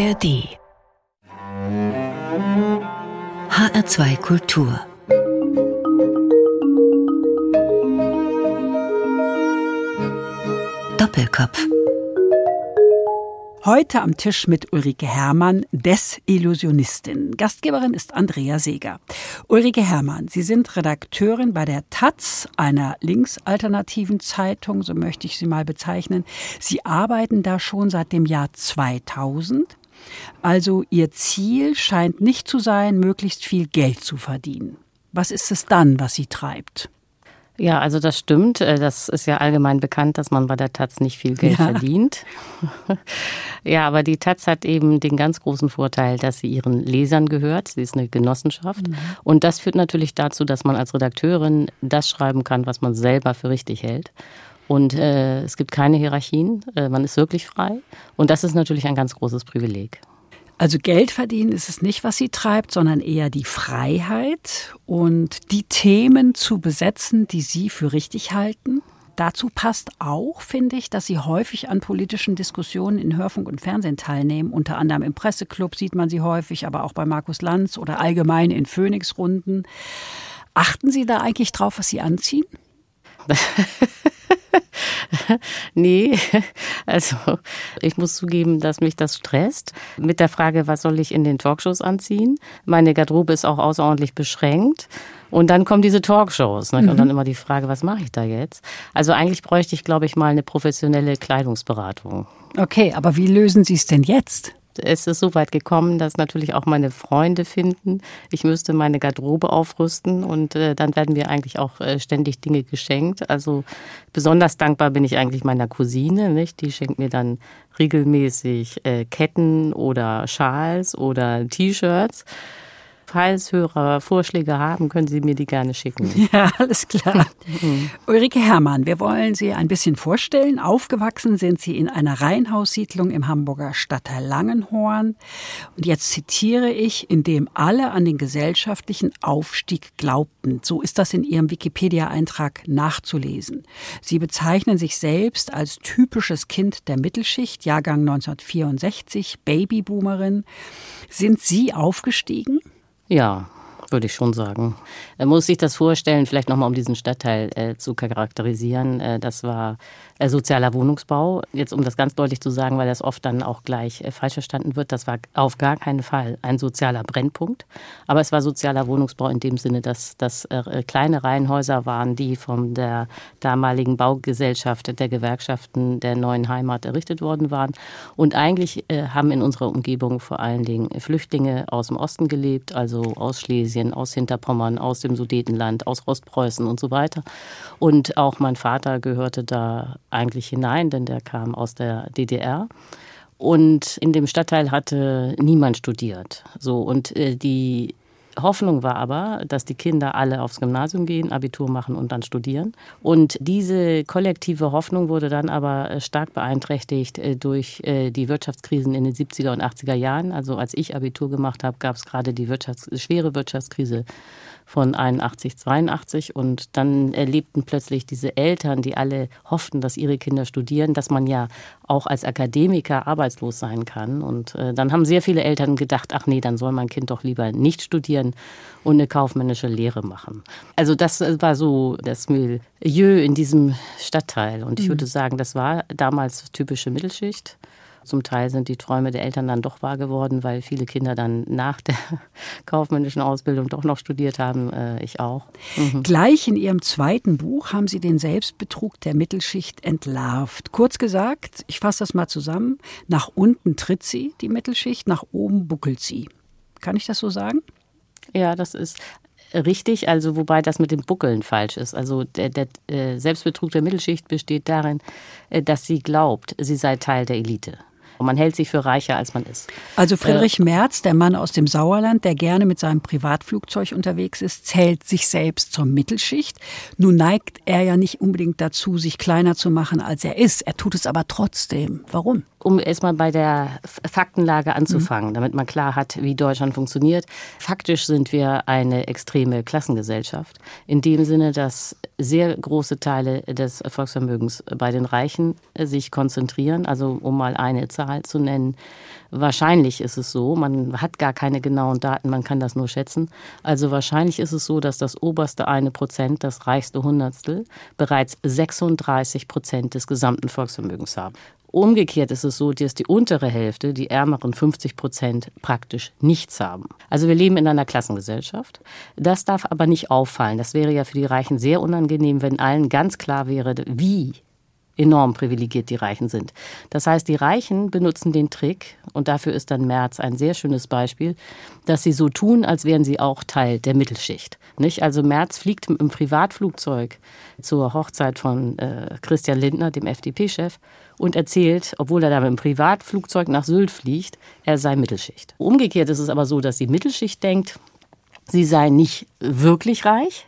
ARD HR2 Kultur Doppelkopf Heute am Tisch mit Ulrike Herrmann, Desillusionistin. Gastgeberin ist Andrea Seeger. Ulrike Herrmann, Sie sind Redakteurin bei der Taz, einer linksalternativen Zeitung, so möchte ich Sie mal bezeichnen. Sie arbeiten da schon seit dem Jahr 2000. Also Ihr Ziel scheint nicht zu sein, möglichst viel Geld zu verdienen. Was ist es dann, was Sie treibt? Ja, also das stimmt. Äh, das ist ja allgemein bekannt, dass man bei der Taz nicht viel Geld ja. verdient. ja, aber die Taz hat eben den ganz großen Vorteil, dass sie ihren Lesern gehört. Sie ist eine Genossenschaft. Mhm. Und das führt natürlich dazu, dass man als Redakteurin das schreiben kann, was man selber für richtig hält. Und äh, es gibt keine Hierarchien. Äh, man ist wirklich frei. Und das ist natürlich ein ganz großes Privileg. Also Geld verdienen ist es nicht, was sie treibt, sondern eher die Freiheit und die Themen zu besetzen, die sie für richtig halten. Dazu passt auch, finde ich, dass sie häufig an politischen Diskussionen in Hörfunk und Fernsehen teilnehmen. Unter anderem im Presseclub sieht man sie häufig, aber auch bei Markus Lanz oder allgemein in Phoenix-Runden. Achten Sie da eigentlich drauf, was Sie anziehen? nee, also ich muss zugeben, dass mich das stresst. Mit der Frage, was soll ich in den Talkshows anziehen? Meine Garderobe ist auch außerordentlich beschränkt. Und dann kommen diese Talkshows. Ne? Mhm. Und dann immer die Frage, was mache ich da jetzt? Also eigentlich bräuchte ich, glaube ich, mal eine professionelle Kleidungsberatung. Okay, aber wie lösen Sie es denn jetzt? Es ist so weit gekommen, dass natürlich auch meine Freunde finden, ich müsste meine Garderobe aufrüsten und äh, dann werden mir eigentlich auch äh, ständig Dinge geschenkt. Also besonders dankbar bin ich eigentlich meiner Cousine, nicht? Die schenkt mir dann regelmäßig äh, Ketten oder Schals oder T-Shirts. Falls Hörer Vorschläge haben, können Sie mir die gerne schicken. Ja, alles klar. Mhm. Ulrike Herrmann, wir wollen Sie ein bisschen vorstellen. Aufgewachsen sind Sie in einer Reihenhaussiedlung im Hamburger Stadtteil Langenhorn. Und jetzt zitiere ich, in dem alle an den gesellschaftlichen Aufstieg glaubten. So ist das in Ihrem Wikipedia-Eintrag nachzulesen. Sie bezeichnen sich selbst als typisches Kind der Mittelschicht, Jahrgang 1964, Babyboomerin. Sind Sie aufgestiegen? Ja, würde ich schon sagen. Man muss sich das vorstellen, vielleicht nochmal um diesen Stadtteil äh, zu charakterisieren. Äh, das war äh, sozialer Wohnungsbau. Jetzt um das ganz deutlich zu sagen, weil das oft dann auch gleich äh, falsch verstanden wird, das war auf gar keinen Fall ein sozialer Brennpunkt. Aber es war sozialer Wohnungsbau in dem Sinne, dass das äh, kleine Reihenhäuser waren, die von der damaligen Baugesellschaft der Gewerkschaften der neuen Heimat errichtet worden waren. Und eigentlich haben in unserer Umgebung vor allen Dingen Flüchtlinge aus dem Osten gelebt, also aus Schlesien, aus Hinterpommern, aus dem Sudetenland, aus Ostpreußen und so weiter. Und auch mein Vater gehörte da eigentlich hinein, denn der kam aus der DDR. Und in dem Stadtteil hatte niemand studiert. So, und äh, die Hoffnung war aber, dass die Kinder alle aufs Gymnasium gehen, Abitur machen und dann studieren. Und diese kollektive Hoffnung wurde dann aber äh, stark beeinträchtigt äh, durch äh, die Wirtschaftskrisen in den 70er und 80er Jahren. Also als ich Abitur gemacht habe, gab es gerade die Wirtschafts schwere Wirtschaftskrise von 81, 82 und dann erlebten plötzlich diese Eltern, die alle hofften, dass ihre Kinder studieren, dass man ja auch als Akademiker arbeitslos sein kann. Und äh, dann haben sehr viele Eltern gedacht, ach nee, dann soll mein Kind doch lieber nicht studieren und eine kaufmännische Lehre machen. Also das äh, war so das Milieu in diesem Stadtteil. Und ich mhm. würde sagen, das war damals typische Mittelschicht. Zum Teil sind die Träume der Eltern dann doch wahr geworden, weil viele Kinder dann nach der kaufmännischen Ausbildung doch noch studiert haben, äh, ich auch. Mhm. Gleich in Ihrem zweiten Buch haben Sie den Selbstbetrug der Mittelschicht entlarvt. Kurz gesagt, ich fasse das mal zusammen, nach unten tritt sie, die Mittelschicht, nach oben buckelt sie. Kann ich das so sagen? Ja, das ist richtig, also wobei das mit dem Buckeln falsch ist. Also der, der äh, Selbstbetrug der Mittelschicht besteht darin, äh, dass sie glaubt, sie sei Teil der Elite. Und man hält sich für reicher, als man ist. Also Friedrich äh, Merz, der Mann aus dem Sauerland, der gerne mit seinem Privatflugzeug unterwegs ist, zählt sich selbst zur Mittelschicht. Nun neigt er ja nicht unbedingt dazu, sich kleiner zu machen, als er ist. Er tut es aber trotzdem. Warum? Um erstmal bei der Faktenlage anzufangen, mhm. damit man klar hat, wie Deutschland funktioniert. Faktisch sind wir eine extreme Klassengesellschaft. In dem Sinne, dass sehr große Teile des Volksvermögens bei den Reichen sich konzentrieren. Also um mal eine Zahl zu nennen. Wahrscheinlich ist es so, man hat gar keine genauen Daten, man kann das nur schätzen. Also wahrscheinlich ist es so, dass das oberste eine Prozent, das reichste Hundertstel, bereits 36 Prozent des gesamten Volksvermögens haben. Umgekehrt ist es so, dass die untere Hälfte, die ärmeren 50 Prozent, praktisch nichts haben. Also wir leben in einer Klassengesellschaft. Das darf aber nicht auffallen. Das wäre ja für die Reichen sehr unangenehm, wenn allen ganz klar wäre, wie enorm privilegiert die Reichen sind. Das heißt, die Reichen benutzen den Trick, und dafür ist dann Merz ein sehr schönes Beispiel, dass sie so tun, als wären sie auch Teil der Mittelschicht. Nicht? Also Merz fliegt im Privatflugzeug zur Hochzeit von äh, Christian Lindner, dem FDP-Chef, und erzählt, obwohl er da mit dem Privatflugzeug nach Sylt fliegt, er sei Mittelschicht. Umgekehrt ist es aber so, dass die Mittelschicht denkt, sie sei nicht wirklich reich,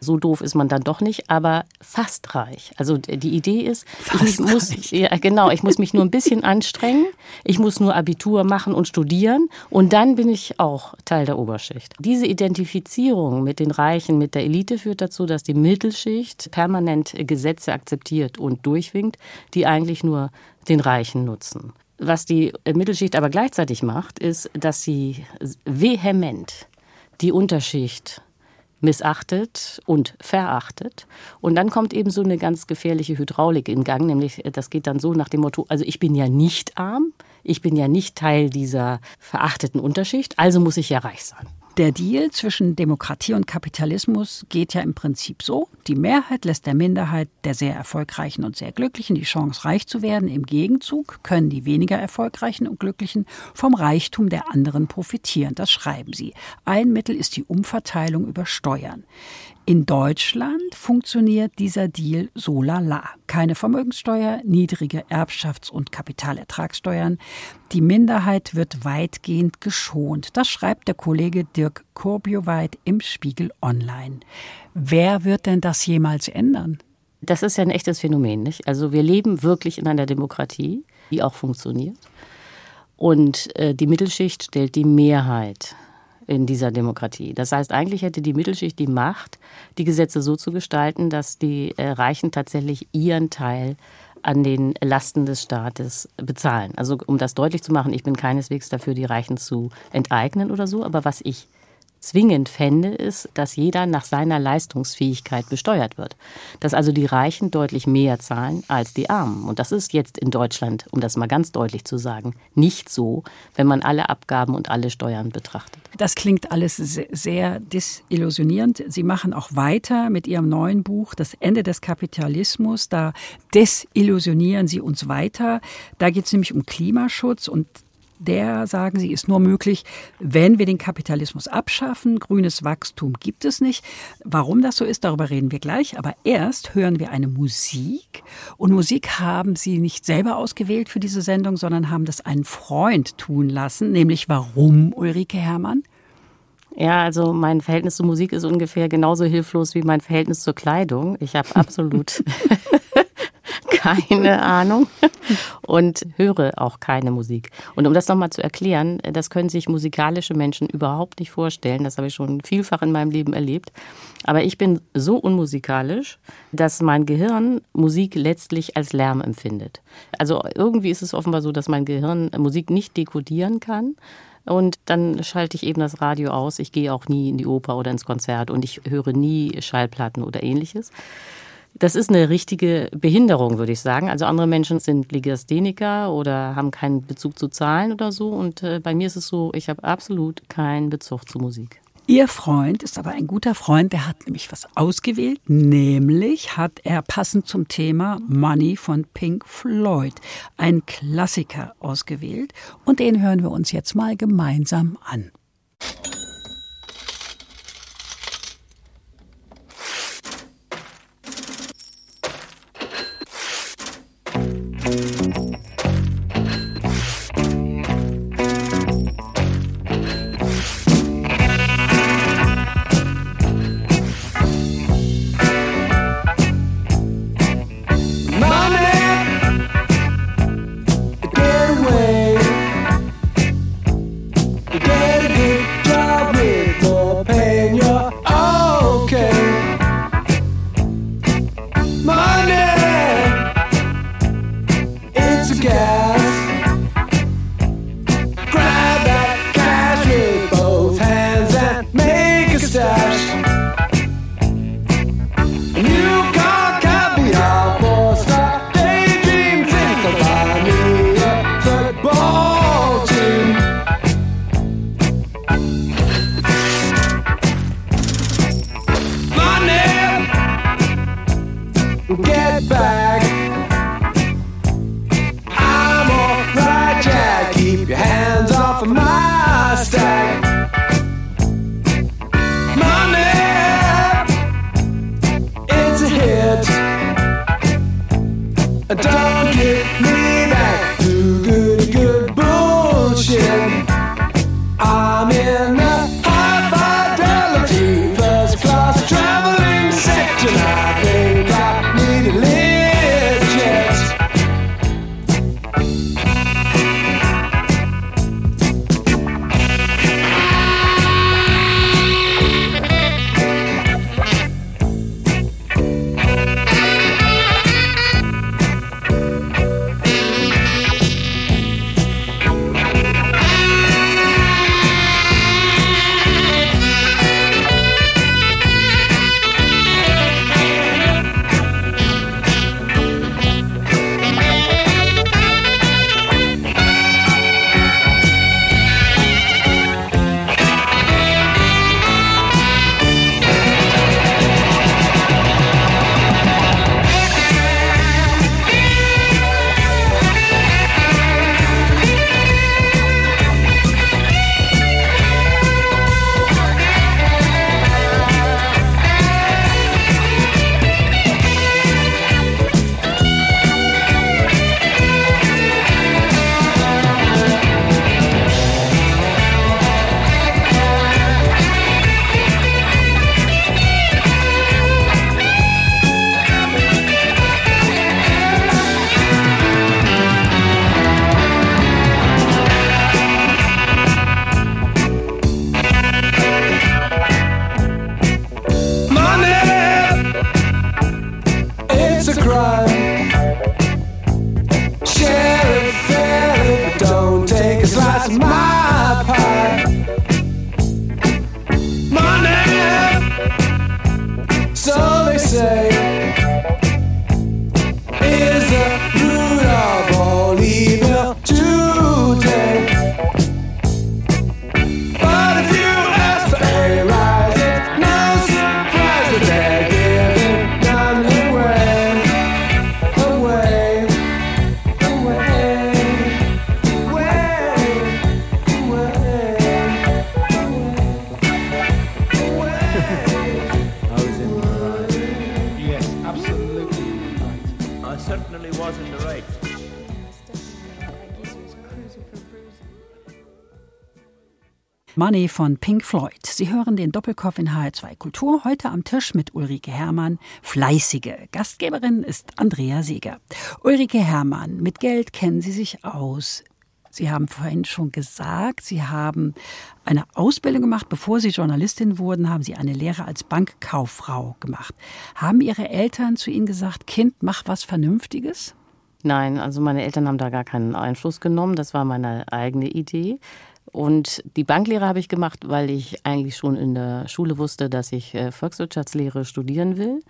so doof ist man dann doch nicht, aber fast reich. Also die Idee ist, fast ich muss, ja, genau, ich muss mich nur ein bisschen anstrengen, ich muss nur Abitur machen und studieren und dann bin ich auch Teil der Oberschicht. Diese Identifizierung mit den Reichen, mit der Elite führt dazu, dass die Mittelschicht permanent Gesetze akzeptiert und durchwinkt, die eigentlich nur den Reichen nutzen. Was die Mittelschicht aber gleichzeitig macht, ist, dass sie vehement die Unterschicht missachtet und verachtet. Und dann kommt eben so eine ganz gefährliche Hydraulik in Gang, nämlich das geht dann so nach dem Motto, also ich bin ja nicht arm, ich bin ja nicht Teil dieser verachteten Unterschicht, also muss ich ja reich sein. Der Deal zwischen Demokratie und Kapitalismus geht ja im Prinzip so. Die Mehrheit lässt der Minderheit, der sehr erfolgreichen und sehr glücklichen, die Chance, reich zu werden. Im Gegenzug können die weniger erfolgreichen und glücklichen vom Reichtum der anderen profitieren. Das schreiben sie. Ein Mittel ist die Umverteilung über Steuern. In Deutschland funktioniert dieser Deal so lala. Keine Vermögenssteuer, niedrige Erbschafts- und Kapitalertragssteuern. Die Minderheit wird weitgehend geschont. Das schreibt der Kollege Dirk Kurbioweit im Spiegel Online. Wer wird denn das jemals ändern? Das ist ja ein echtes Phänomen, nicht? Also wir leben wirklich in einer Demokratie, die auch funktioniert. Und äh, die Mittelschicht stellt die Mehrheit in dieser Demokratie. Das heißt, eigentlich hätte die Mittelschicht die Macht, die Gesetze so zu gestalten, dass die äh, Reichen tatsächlich ihren Teil an den Lasten des Staates bezahlen. Also um das deutlich zu machen, ich bin keineswegs dafür, die Reichen zu enteignen oder so, aber was ich zwingend fände, ist, dass jeder nach seiner Leistungsfähigkeit besteuert wird. Dass also die Reichen deutlich mehr zahlen als die Armen. Und das ist jetzt in Deutschland, um das mal ganz deutlich zu sagen, nicht so, wenn man alle Abgaben und alle Steuern betrachtet. Das klingt alles sehr desillusionierend. Sie machen auch weiter mit Ihrem neuen Buch Das Ende des Kapitalismus. Da desillusionieren Sie uns weiter. Da geht es nämlich um Klimaschutz und der, sagen sie, ist nur möglich, wenn wir den Kapitalismus abschaffen. Grünes Wachstum gibt es nicht. Warum das so ist, darüber reden wir gleich. Aber erst hören wir eine Musik. Und Musik haben sie nicht selber ausgewählt für diese Sendung, sondern haben das einen Freund tun lassen. Nämlich warum, Ulrike Herrmann? Ja, also mein Verhältnis zur Musik ist ungefähr genauso hilflos wie mein Verhältnis zur Kleidung. Ich habe absolut keine Ahnung und höre auch keine Musik. Und um das nochmal zu erklären, das können sich musikalische Menschen überhaupt nicht vorstellen. Das habe ich schon vielfach in meinem Leben erlebt. Aber ich bin so unmusikalisch, dass mein Gehirn Musik letztlich als Lärm empfindet. Also irgendwie ist es offenbar so, dass mein Gehirn Musik nicht dekodieren kann. Und dann schalte ich eben das Radio aus. Ich gehe auch nie in die Oper oder ins Konzert und ich höre nie Schallplatten oder ähnliches. Das ist eine richtige Behinderung, würde ich sagen. Also andere Menschen sind Legastheniker oder haben keinen Bezug zu Zahlen oder so. Und äh, bei mir ist es so, ich habe absolut keinen Bezug zu Musik. Ihr Freund ist aber ein guter Freund, der hat nämlich was ausgewählt, nämlich hat er passend zum Thema Money von Pink Floyd einen Klassiker ausgewählt und den hören wir uns jetzt mal gemeinsam an. 지쳐 Money von Pink Floyd. Sie hören den Doppelkopf in HR2 Kultur heute am Tisch mit Ulrike Hermann. Fleißige Gastgeberin ist Andrea Seeger. Ulrike Hermann, mit Geld kennen Sie sich aus. Sie haben vorhin schon gesagt, Sie haben eine Ausbildung gemacht. Bevor Sie Journalistin wurden, haben Sie eine Lehre als Bankkauffrau gemacht. Haben Ihre Eltern zu Ihnen gesagt, Kind, mach was Vernünftiges? Nein, also meine Eltern haben da gar keinen Einfluss genommen. Das war meine eigene Idee. Und die Banklehre habe ich gemacht, weil ich eigentlich schon in der Schule wusste, dass ich äh, Volkswirtschaftslehre studieren will.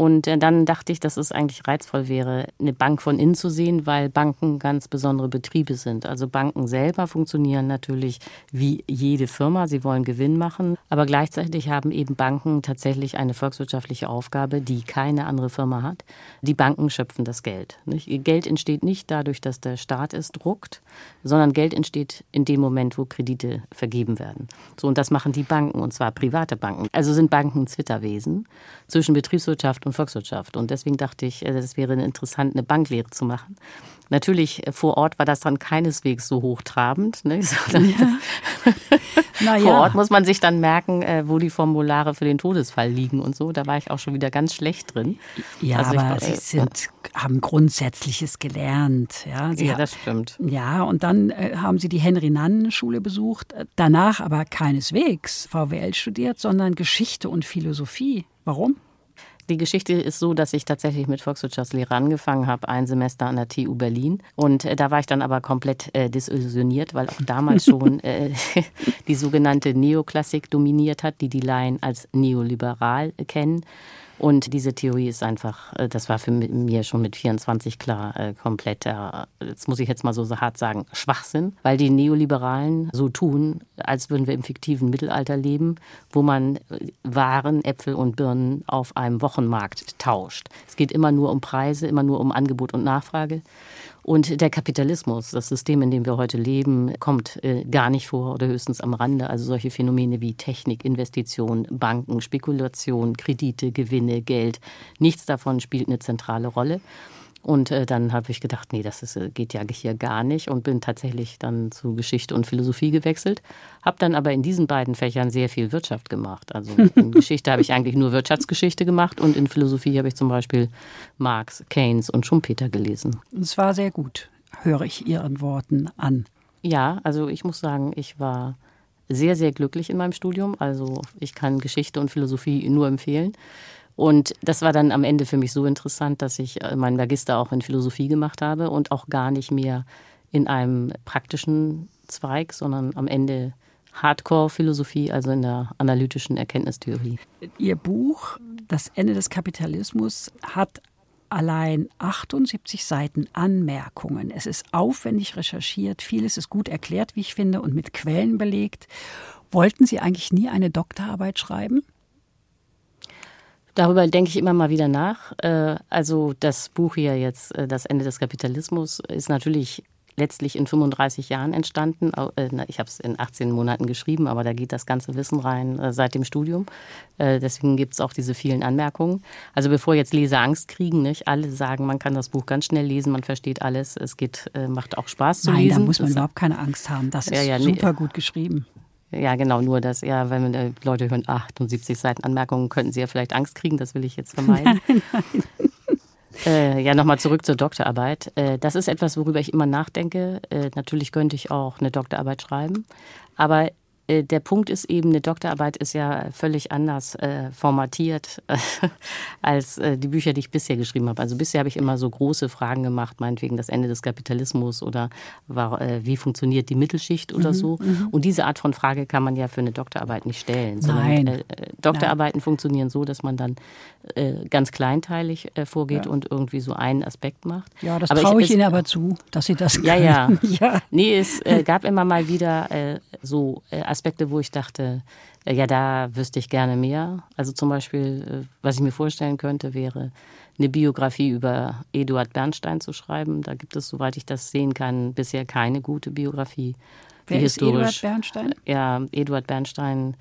Und äh, dann dachte ich, dass es eigentlich reizvoll wäre, eine Bank von innen zu sehen, weil Banken ganz besondere Betriebe sind. Also Banken selber funktionieren natürlich wie jede Firma. Sie wollen Gewinn machen. Aber gleichzeitig haben eben Banken tatsächlich eine volkswirtschaftliche Aufgabe, die keine andere Firma hat. Die Banken schöpfen das Geld. Geld entsteht nicht dadurch, dass der Staat es druckt, sondern Geld entsteht in dem Moment, wo Kredite vergeben werden. So, und das machen die Banken, und zwar private Banken. Also sind Banken Zwitterwesen zwischen Betriebswirtschaft und Volkswirtschaft. Und deswegen dachte ich, es äh, wäre interessant, eine Banklehre zu machen. Natürlich, äh, vor Ort war das dann keineswegs so hochtrabend. Ne? Ja. Vor Ort muss man sich dann merken, äh, wo die Formulare für den Todesfall liegen und so. Da war ich auch schon wieder ganz schlecht drin. Ja, also aber ich, Sie sind, haben Grundsätzliches gelernt. Ja, Sie ja das stimmt. Ja, und dann äh, haben Sie die Henry-Nannen-Schule besucht. Danach aber keineswegs VWL studiert, sondern Geschichte und Philosophie. Warum? Die Geschichte ist so, dass ich tatsächlich mit Volkswirtschaftslehre angefangen habe, ein Semester an der TU Berlin. Und äh, da war ich dann aber komplett äh, desillusioniert, weil auch damals schon äh, die sogenannte Neoklassik dominiert hat, die die Laien als neoliberal kennen. Und diese Theorie ist einfach, äh, das war für mich schon mit 24 klar, äh, kompletter, jetzt muss ich jetzt mal so hart sagen, Schwachsinn, weil die Neoliberalen so tun, als würden wir im fiktiven Mittelalter leben, wo man äh, Waren, Äpfel und Birnen auf einem Wochenmarkt tauscht. Es geht immer nur um Preise, immer nur um Angebot und Nachfrage. Und der Kapitalismus, das System, in dem wir heute leben, kommt äh, gar nicht vor oder höchstens am Rande. Also solche Phänomene wie Technik, Investition, Banken, Spekulation, Kredite, Gewinne, Geld, nichts davon spielt eine zentrale Rolle. Und äh, dann habe ich gedacht, nee, das ist, äh, geht ja hier gar nicht und bin tatsächlich dann zu Geschichte und Philosophie gewechselt. Habe dann aber in diesen beiden Fächern sehr viel Wirtschaft gemacht. Also in Geschichte habe ich eigentlich nur Wirtschaftsgeschichte gemacht und in Philosophie habe ich zum Beispiel Marx, Keynes und Schumpeter gelesen. Es war sehr gut, höre ich Ihren Worten an. Ja, also ich muss sagen, ich war sehr, sehr glücklich in meinem Studium. Also ich kann Geschichte und Philosophie nur empfehlen. Und das war dann am Ende für mich so interessant, dass ich äh, meinen Magister auch in Philosophie gemacht habe und auch gar nicht mehr in einem praktischen Zweig, sondern am Ende Hardcore-Philosophie, also in der analytischen Erkenntnistheorie. Ihr Buch Das Ende des Kapitalismus hat allein 78 Seiten Anmerkungen. Es ist aufwendig recherchiert, vieles ist gut erklärt, wie ich finde, und mit Quellen belegt. Wollten Sie eigentlich nie eine Doktorarbeit schreiben? Darüber denke ich immer mal wieder nach. Äh, also das Buch hier jetzt, äh, Das Ende des Kapitalismus, ist natürlich letztlich in 35 Jahren entstanden. Äh, ich habe es in 18 Monaten geschrieben, aber da geht das ganze Wissen rein seit dem Studium. Deswegen gibt es auch diese vielen Anmerkungen. Also bevor jetzt Leser Angst kriegen, nicht alle sagen, man kann das Buch ganz schnell lesen, man versteht alles, es geht, macht auch Spaß zu Nein, lesen. Nein, da muss man das überhaupt keine Angst haben. Das ist ja, ja, super nee. gut geschrieben. Ja, genau, nur dass, ja, wenn äh, Leute hören 78 Seiten Anmerkungen, könnten sie ja vielleicht Angst kriegen, das will ich jetzt vermeiden. Nein, nein. Äh, ja, nochmal zurück zur Doktorarbeit. Äh, das ist etwas, worüber ich immer nachdenke. Äh, natürlich könnte ich auch eine Doktorarbeit schreiben, aber der Punkt ist eben, eine Doktorarbeit ist ja völlig anders äh, formatiert äh, als äh, die Bücher, die ich bisher geschrieben habe. Also bisher habe ich immer so große Fragen gemacht, meinetwegen das Ende des Kapitalismus oder war, äh, wie funktioniert die Mittelschicht oder mhm, so. Mhm. Und diese Art von Frage kann man ja für eine Doktorarbeit nicht stellen. Nein. Sondern, Doktorarbeiten Nein. funktionieren so, dass man dann ganz kleinteilig vorgeht ja. und irgendwie so einen Aspekt macht. Ja, das traue ich, ich Ihnen aber zu, dass Sie das können. Ja, ja. ja. Nee, es gab immer mal wieder so Aspekte, Aspekte, wo ich dachte, äh, ja, da wüsste ich gerne mehr. Also zum Beispiel, äh, was ich mir vorstellen könnte, wäre eine Biografie über Eduard Bernstein zu schreiben. Da gibt es, soweit ich das sehen kann, bisher keine gute Biografie. Wer ist Eduard Bernstein? Ja, Eduard Bernstein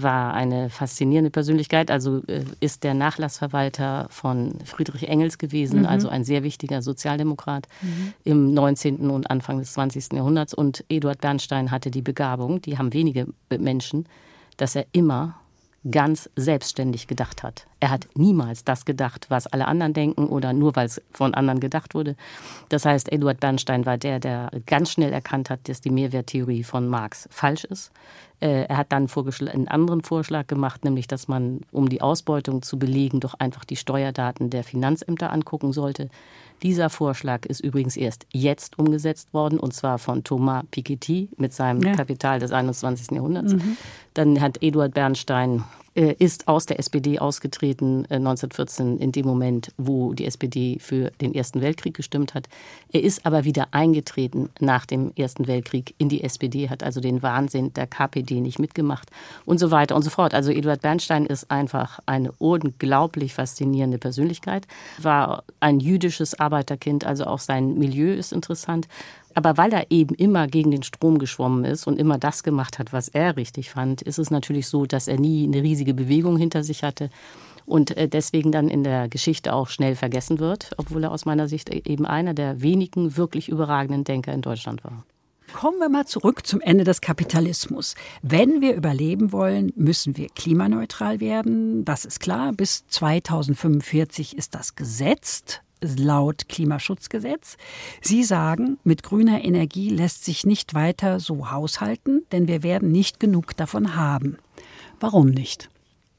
war eine faszinierende Persönlichkeit. Also äh, ist der Nachlassverwalter von Friedrich Engels gewesen, mhm. also ein sehr wichtiger Sozialdemokrat mhm. im 19. und Anfang des 20. Jahrhunderts. Und Eduard Bernstein hatte die Begabung, die haben wenige Menschen, dass er immer ganz selbstständig gedacht hat. Er hat niemals das gedacht, was alle anderen denken oder nur weil es von anderen gedacht wurde. Das heißt, Eduard Bernstein war der, der ganz schnell erkannt hat, dass die Mehrwerttheorie von Marx falsch ist. Äh, er hat dann einen anderen Vorschlag gemacht, nämlich, dass man, um die Ausbeutung zu belegen, doch einfach die Steuerdaten der Finanzämter angucken sollte. Dieser Vorschlag ist übrigens erst jetzt umgesetzt worden, und zwar von Thomas Piketty mit seinem ja. Kapital des 21. Jahrhunderts. Mhm. Dann hat Eduard Bernstein ist aus der SPD ausgetreten 1914 äh, in dem Moment, wo die SPD für den Ersten Weltkrieg gestimmt hat. Er ist aber wieder eingetreten nach dem Ersten Weltkrieg in die SPD, hat also den Wahnsinn der KPD nicht mitgemacht und so weiter und so fort. Also Eduard Bernstein ist einfach eine unglaublich faszinierende Persönlichkeit, war ein jüdisches Arbeiterkind, also auch sein Milieu ist interessant, aber weil er eben immer gegen den Strom geschwommen ist und immer das gemacht hat, was er richtig fand, ist es natürlich so, dass er nie eine riesige Bewegung hinter sich hatte und äh, deswegen dann in der Geschichte auch schnell vergessen wird, obwohl er aus meiner Sicht eben einer der wenigen wirklich überragenden Denker in Deutschland war. Kommen wir mal zurück zum Ende des Kapitalismus. Wenn wir überleben wollen, müssen wir klimaneutral werden. Das ist klar. Bis 2045 ist das gesetzt laut Klimaschutzgesetz. Sie sagen, mit grüner Energie lässt sich nicht weiter so haushalten, denn wir werden nicht genug davon haben. Warum nicht?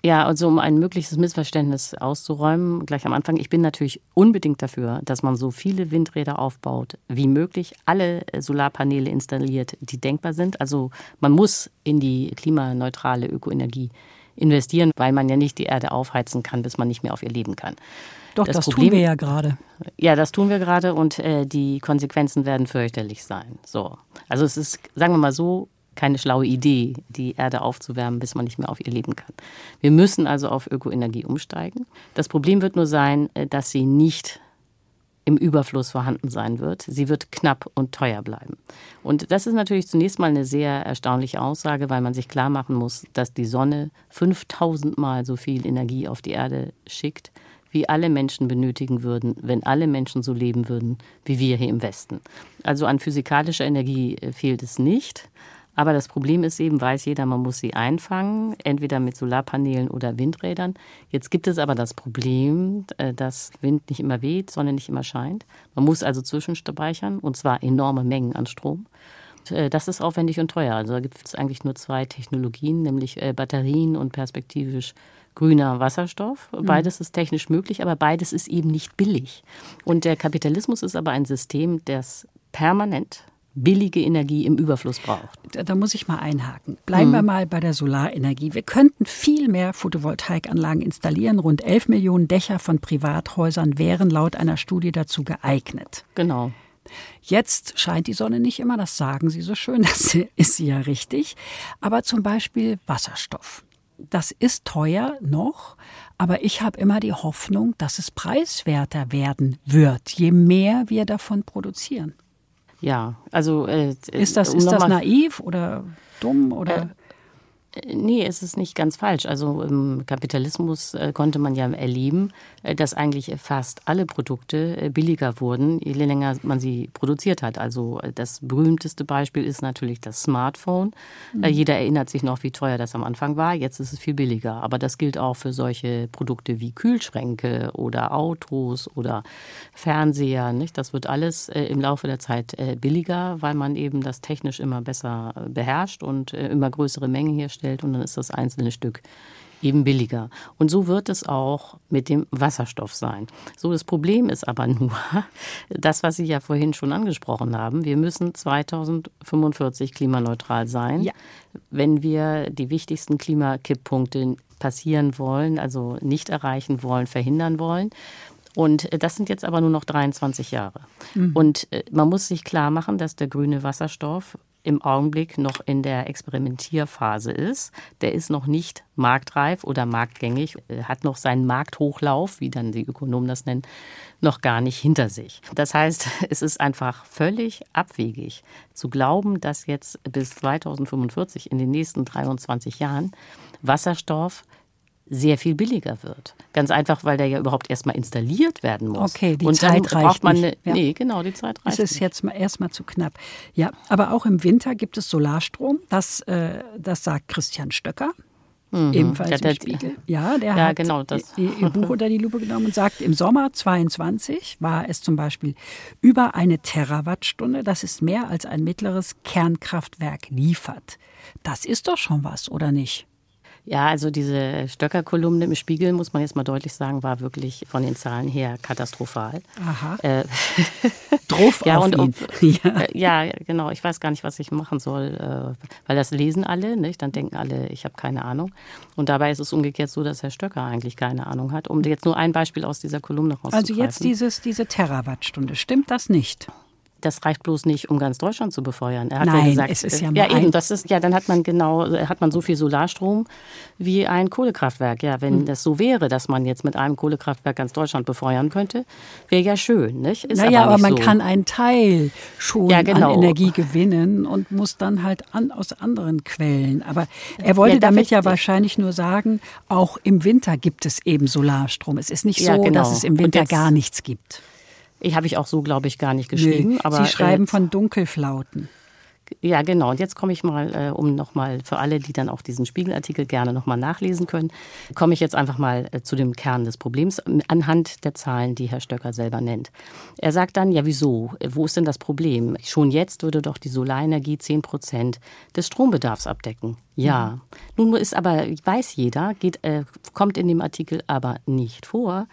Ja, also um ein mögliches Missverständnis auszuräumen, gleich am Anfang, ich bin natürlich unbedingt dafür, dass man so viele Windräder aufbaut wie möglich, alle Solarpaneele installiert, die denkbar sind. Also man muss in die klimaneutrale Ökoenergie investieren, weil man ja nicht die Erde aufheizen kann, bis man nicht mehr auf ihr leben kann. Doch, das, das Problem, tun wir ja gerade. Ja, das tun wir gerade und äh, die Konsequenzen werden fürchterlich sein. So. Also es ist, sagen wir mal so, keine schlaue Idee, die Erde aufzuwärmen, bis man nicht mehr auf ihr leben kann. Wir müssen also auf Ökoenergie umsteigen. Das Problem wird nur sein, äh, dass sie nicht im Überfluss vorhanden sein wird. Sie wird knapp und teuer bleiben. Und das ist natürlich zunächst mal eine sehr erstaunliche Aussage, weil man sich klar machen muss, dass die Sonne 5000 Mal so viel Energie auf die Erde schickt, wie alle Menschen benötigen würden, wenn alle Menschen so leben würden wie wir hier im Westen. Also an physikalischer Energie äh, fehlt es nicht. Aber das Problem ist eben, weiß jeder, man muss sie einfangen, entweder mit Solarpanelen oder Windrädern. Jetzt gibt es aber das Problem, äh, dass Wind nicht immer weht, Sonne nicht immer scheint. Man muss also zwischenspeichern und zwar enorme Mengen an Strom. Äh, das ist aufwendig und teuer. Also da gibt es eigentlich nur zwei Technologien, nämlich Batterien und perspektivisch grüner Wasserstoff. Mhm. Beides ist technisch möglich, aber beides ist eben nicht billig. Und der Kapitalismus ist aber ein System, das permanent billige Energie im Überfluss braucht. Da, da muss ich mal einhaken. Bleiben mhm. wir mal bei der Solarenergie. Wir könnten viel mehr Photovoltaikanlagen installieren. Rund 11 Millionen Dächer von Privathäusern wären laut einer Studie dazu geeignet. Genau. Jetzt scheint die Sonne nicht immer, das sagen Sie so schön, das ist ja richtig. Aber zum Beispiel Wasserstoff. Das ist teuer noch, aber ich habe immer die Hoffnung, dass es preiswerter werden wird, je mehr wir davon produzieren. Ja, also äh, ist das, um ist das naiv oder dumm oder? Äh, Nee, es ist nicht ganz falsch. Also im Kapitalismus äh, konnte man ja erleben, äh, dass eigentlich fast alle Produkte äh, billiger wurden, je länger man sie produziert hat. Also das berühmteste Beispiel ist natürlich das Smartphone. Mhm. Jeder erinnert sich noch, wie teuer das am Anfang war. Jetzt ist es viel billiger. Aber das gilt auch für solche Produkte wie Kühlschränke oder Autos oder Fernseher. Nicht? Das wird alles im Laufe der Zeit billiger, weil man eben das technisch immer besser beherrscht und immer größere Mengen herstellt herstellt und dann ist das einzelne Stück eben billiger. Und so wird es auch mit dem Wasserstoff sein. So, das Problem ist aber nur, das, was Sie ja vorhin schon angesprochen haben, wir müssen 2045 klimaneutral sein, ja. wenn wir die wichtigsten Klimakipppunkte passieren wollen, also nicht erreichen wollen, verhindern wollen. Und das sind jetzt aber nur noch 23 Jahre. Mhm. Und äh, man muss sich klar machen, dass der grüne Wasserstoff im Augenblick noch in der Experimentierphase ist. Der ist noch nicht marktreif oder marktgängig, hat noch seinen Markthochlauf, wie dann die Ökonomen das nennen, noch gar nicht hinter sich. Das heißt, es ist einfach völlig abwegig zu glauben, dass jetzt bis 2045 in den nächsten 23 Jahren Wasserstoff sehr viel billiger wird. Ganz einfach, weil der ja überhaupt erstmal installiert werden muss. Okay, die und Zeit dann reicht man. Eine, ja. Nee, genau, die Zeit reicht. Es ist jetzt erstmal zu knapp. Ja, aber auch im Winter gibt es Solarstrom. Das, äh, das sagt Christian Stöcker. Mhm. Ebenfalls ja, der, im Spiegel. Ja, der ja, hat genau, ihr Buch unter die Lupe genommen und sagt, im Sommer 22 war es zum Beispiel über eine Terawattstunde. Das ist mehr als ein mittleres Kernkraftwerk liefert. Das ist doch schon was, oder nicht? Ja, also diese Stöcker-Kolumne im Spiegel, muss man jetzt mal deutlich sagen, war wirklich von den Zahlen her katastrophal. Aha. Äh, Drauf ja, und ob, ja. Äh, ja. genau. Ich weiß gar nicht, was ich machen soll, äh, weil das lesen alle. Nicht? Dann denken alle, ich habe keine Ahnung. Und dabei ist es umgekehrt so, dass Herr Stöcker eigentlich keine Ahnung hat. Um jetzt nur ein Beispiel aus dieser Kolumne rauszugreifen. Also jetzt dieses, diese Terawattstunde, stimmt das nicht? Das reicht bloß nicht, um ganz Deutschland zu befeuern. Er hat Nein, ja gesagt, es ist ja, ja eben, das ist ja, dann hat man genau, hat man so viel Solarstrom wie ein Kohlekraftwerk. Ja, wenn hm. das so wäre, dass man jetzt mit einem Kohlekraftwerk ganz Deutschland befeuern könnte, wäre ja schön, nicht? Ist naja, aber, aber man so. kann einen Teil schon ja, genau. an Energie gewinnen und muss dann halt an, aus anderen Quellen. Aber er wollte ja, damit ja wahrscheinlich nur sagen, auch im Winter gibt es eben Solarstrom. Es ist nicht so, genau. dass es im Winter jetzt, gar nichts gibt. Ich habe ich auch so, glaube ich, gar nicht geschrieben. Nö, aber Sie schreiben äh, von Dunkelflauten. Ja, genau. Und jetzt komme ich mal, äh, um nochmal für alle, die dann auch diesen Spiegelartikel gerne nochmal nachlesen können, komme ich jetzt einfach mal äh, zu dem Kern des Problems anhand der Zahlen, die Herr Stöcker selber nennt. Er sagt dann, ja, wieso? Wo ist denn das Problem? Schon jetzt würde doch die Solarenergie 10 Prozent des Strombedarfs abdecken. Ja. Mhm. Nun ist aber, weiß jeder, geht, äh, kommt in dem Artikel aber nicht vor,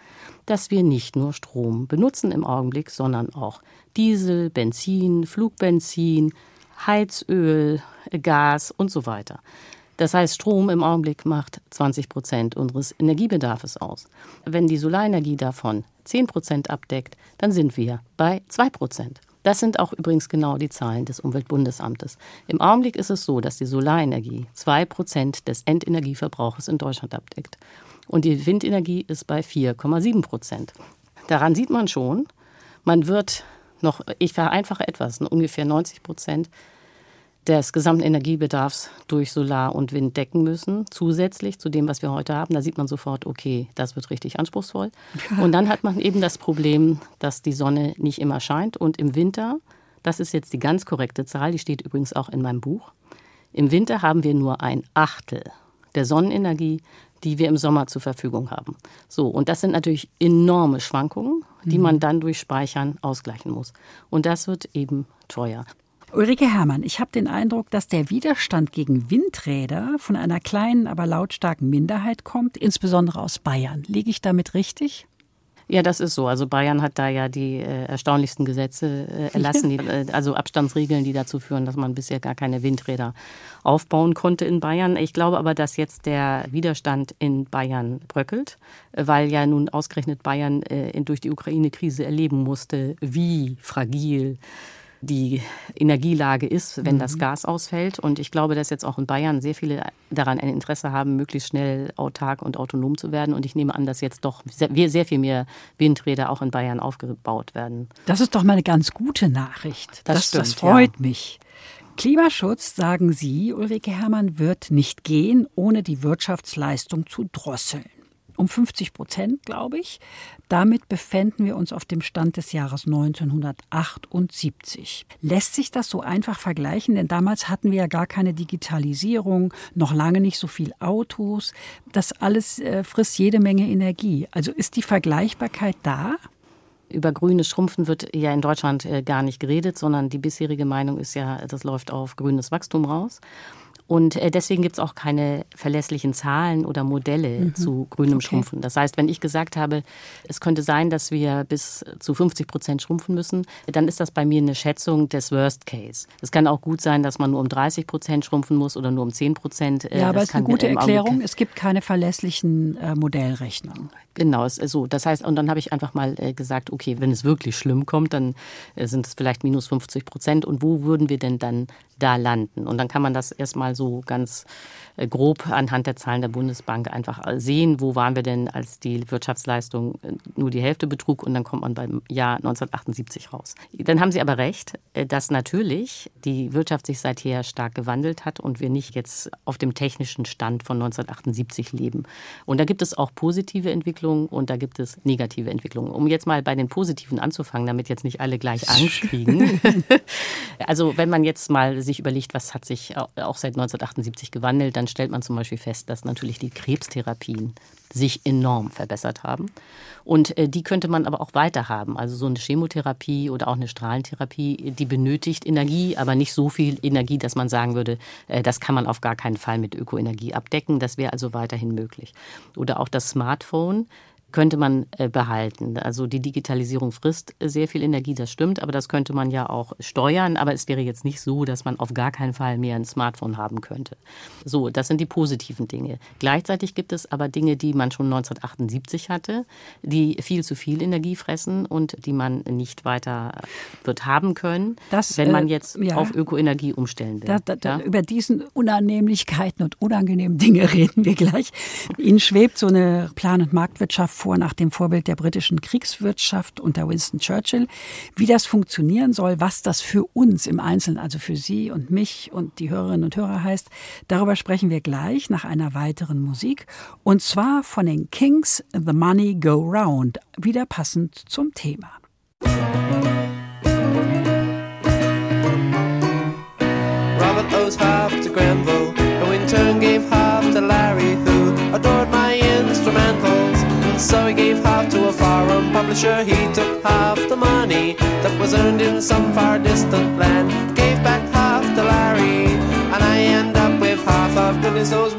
dass wir nicht nur Strom benutzen im Augenblick, sondern auch Diesel, Benzin, Flugbenzin, Heizöl, Gas und so weiter. Das heißt, Strom im Augenblick macht 20 Prozent unseres Energiebedarfs aus. Wenn die Solarenergie davon 10 Prozent abdeckt, dann sind wir bei 2 Prozent. Das sind auch übrigens genau die Zahlen des Umweltbundesamtes. Im Augenblick ist es so, dass die Solarenergie 2 Prozent des Endenergieverbrauches in Deutschland abdeckt. Und die Windenergie ist bei 4,7 Prozent. Daran sieht man schon, man wird noch, ich vereinfache etwas, ungefähr 90 Prozent des gesamten Energiebedarfs durch Solar und Wind decken müssen, zusätzlich zu dem, was wir heute haben. Da sieht man sofort, okay, das wird richtig anspruchsvoll. Und dann hat man eben das Problem, dass die Sonne nicht immer scheint. Und im Winter, das ist jetzt die ganz korrekte Zahl, die steht übrigens auch in meinem Buch, im Winter haben wir nur ein Achtel der Sonnenenergie, die wir im Sommer zur Verfügung haben. So, und das sind natürlich enorme Schwankungen, die mhm. man dann durch Speichern ausgleichen muss. Und das wird eben teuer. Ulrike Herrmann, ich habe den Eindruck, dass der Widerstand gegen Windräder von einer kleinen, aber lautstarken Minderheit kommt, insbesondere aus Bayern. Liege ich damit richtig? Ja, das ist so. Also Bayern hat da ja die äh, erstaunlichsten Gesetze äh, erlassen, die, äh, also Abstandsregeln, die dazu führen, dass man bisher gar keine Windräder aufbauen konnte in Bayern. Ich glaube aber, dass jetzt der Widerstand in Bayern bröckelt, weil ja nun ausgerechnet Bayern äh, durch die Ukraine-Krise erleben musste, wie fragil die Energielage ist, wenn mhm. das Gas ausfällt. Und ich glaube, dass jetzt auch in Bayern sehr viele daran ein Interesse haben, möglichst schnell autark und autonom zu werden. Und ich nehme an, dass jetzt doch sehr, viel mehr Windräder auch in Bayern aufgebaut werden. Das ist doch mal eine ganz gute Nachricht. Das, das, stimmt, das freut ja. mich. Klimaschutz, sagen Sie, Ulrike Herrmann, wird nicht gehen, ohne die Wirtschaftsleistung zu drosseln um 50 Prozent, glaube ich. Damit befänden wir uns auf dem Stand des Jahres 1978. Lässt sich das so einfach vergleichen? Denn damals hatten wir ja gar keine Digitalisierung, noch lange nicht so viel Autos. Das alles äh, frisst jede Menge Energie. Also ist die Vergleichbarkeit da? Über grünes Schrumpfen wird ja in Deutschland äh, gar nicht geredet, sondern die bisherige Meinung ist ja, das läuft auf grünes Wachstum raus. Und äh, deswegen gibt es auch keine verlässlichen Zahlen oder Modelle mhm. zu grünem okay. Schrumpfen. Das heißt, wenn ich gesagt habe, es könnte sein, dass wir bis zu 50 Prozent schrumpfen müssen, dann ist das bei mir eine Schätzung des Worst Case. Es kann auch gut sein, dass man nur um 30 Prozent schrumpfen muss oder nur um 10 Prozent. Äh, ja, aber es ist eine gute Erklärung. Es gibt keine verlässlichen äh, Modellrechnungen. Genau, ist so. Das heißt, und dann habe ich einfach mal äh, gesagt, okay, wenn es wirklich schlimm kommt, dann äh, sind es vielleicht minus 50 Prozent. Und wo würden wir denn dann da landen? Und dann kann man das erstmal so ganz äh, grob anhand der Zahlen der Bundesbank einfach sehen, wo waren wir denn, als die Wirtschaftsleistung nur die Hälfte betrug und dann kommt man beim Jahr 1978 raus. Dann haben Sie aber recht, dass natürlich die Wirtschaft sich seither stark gewandelt hat und wir nicht jetzt auf dem technischen Stand von 1978 leben. Und da gibt es auch positive Entwicklungen Entwicklungen und da gibt es negative Entwicklungen. Um jetzt mal bei den positiven anzufangen, damit jetzt nicht alle gleich Angst kriegen. also wenn man jetzt mal sich überlegt, was hat sich auch seit 1978 gewandelt, dann stellt man zum Beispiel fest, dass natürlich die Krebstherapien sich enorm verbessert haben. Und äh, die könnte man aber auch weiter haben. Also so eine Chemotherapie oder auch eine Strahlentherapie, die benötigt Energie, aber nicht so viel Energie, dass man sagen würde, äh, das kann man auf gar keinen Fall mit Ökoenergie abdecken. Das wäre also weiterhin möglich. Oder auch das Smartphone könnte man äh, behalten. Also die Digitalisierung frisst sehr viel Energie, das stimmt, aber das könnte man ja auch steuern. Aber es wäre jetzt nicht so, dass man auf gar keinen Fall mehr ein Smartphone haben könnte. So, das sind die positiven Dinge. Gleichzeitig gibt es aber Dinge, die man schon 1978 hatte, die viel zu viel Energie fressen und die man nicht weiter wird haben können, das, wenn man äh, jetzt äh, ja. auf Ökoenergie umstellen will. Da, da, da, ja? Über diesen Unannehmlichkeiten und unangenehmen Dinge reden wir gleich. Ihnen schwebt so eine Plan- und Marktwirtschaft vor nach dem Vorbild der britischen Kriegswirtschaft unter Winston Churchill. Wie das funktionieren soll, was das für uns im Einzelnen, also für Sie und mich und die Hörerinnen und Hörer heißt, darüber sprechen wir gleich nach einer weiteren Musik. Und zwar von den Kings The Money Go Round, wieder passend zum Thema. so he gave half to a foreign publisher. He took half the money that was earned in some far distant land, gave back half to Larry, and I end up with half of goodness knows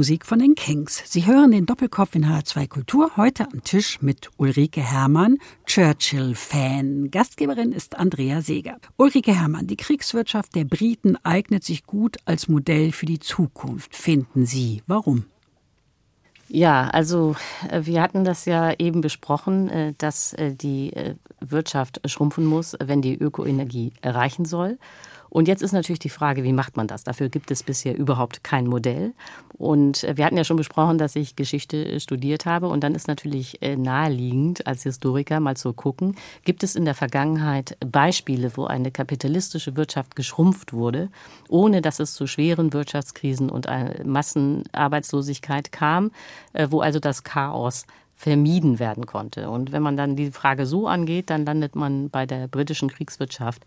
Musik von den Kings. Sie hören den Doppelkopf in H2 Kultur heute am Tisch mit Ulrike Herrmann, Churchill-Fan. Gastgeberin ist Andrea Seeger. Ulrike Herrmann, die Kriegswirtschaft der Briten eignet sich gut als Modell für die Zukunft, finden Sie. Warum? Ja, also äh, wir hatten das ja eben besprochen, äh, dass äh, die Wirtschaft schrumpfen muss, wenn die Ökoenergie erreichen soll. Und jetzt ist natürlich die Frage, wie macht man das? Dafür gibt es bisher überhaupt kein Modell. Und äh, wir hatten ja schon besprochen, dass ich Geschichte äh, studiert habe. Und dann ist natürlich äh, naheliegend, als Historiker mal zu gucken, gibt es in der Vergangenheit Beispiele, wo eine kapitalistische Wirtschaft geschrumpft wurde, ohne dass es zu schweren Wirtschaftskrisen und Massenarbeitslosigkeit kam, wo also das Chaos vermieden werden konnte. Und wenn man dann die Frage so angeht, dann landet man bei der britischen Kriegswirtschaft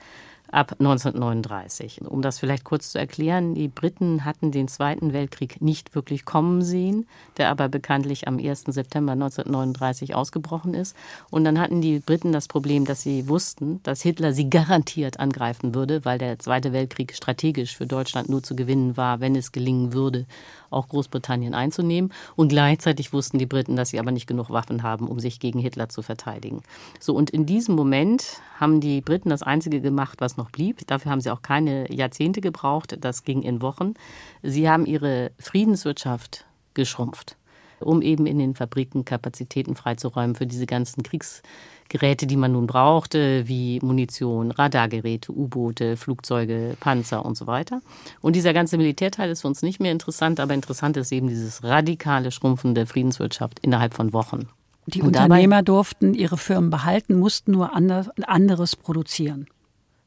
ab 1939. Um das vielleicht kurz zu erklären, die Briten hatten den Zweiten Weltkrieg nicht wirklich kommen sehen, der aber bekanntlich am 1. September 1939 ausgebrochen ist. Und dann hatten die Briten das Problem, dass sie wussten, dass Hitler sie garantiert angreifen würde, weil der Zweite Weltkrieg strategisch für Deutschland nur zu gewinnen war, wenn es gelingen würde, auch Großbritannien einzunehmen. Und gleichzeitig wussten die Briten, dass sie aber nicht genug Waffen haben, um sich gegen Hitler zu verteidigen. So, und in diesem Moment haben die Briten das Einzige gemacht, was noch blieb. Dafür haben sie auch keine Jahrzehnte gebraucht. Das ging in Wochen. Sie haben ihre Friedenswirtschaft geschrumpft um eben in den Fabriken Kapazitäten freizuräumen für diese ganzen Kriegsgeräte, die man nun brauchte, wie Munition, Radargeräte, U-Boote, Flugzeuge, Panzer und so weiter. Und dieser ganze Militärteil ist für uns nicht mehr interessant, aber interessant ist eben dieses radikale Schrumpfen der Friedenswirtschaft innerhalb von Wochen. Die Und Unternehmer durften ihre Firmen behalten, mussten nur ander- anderes produzieren.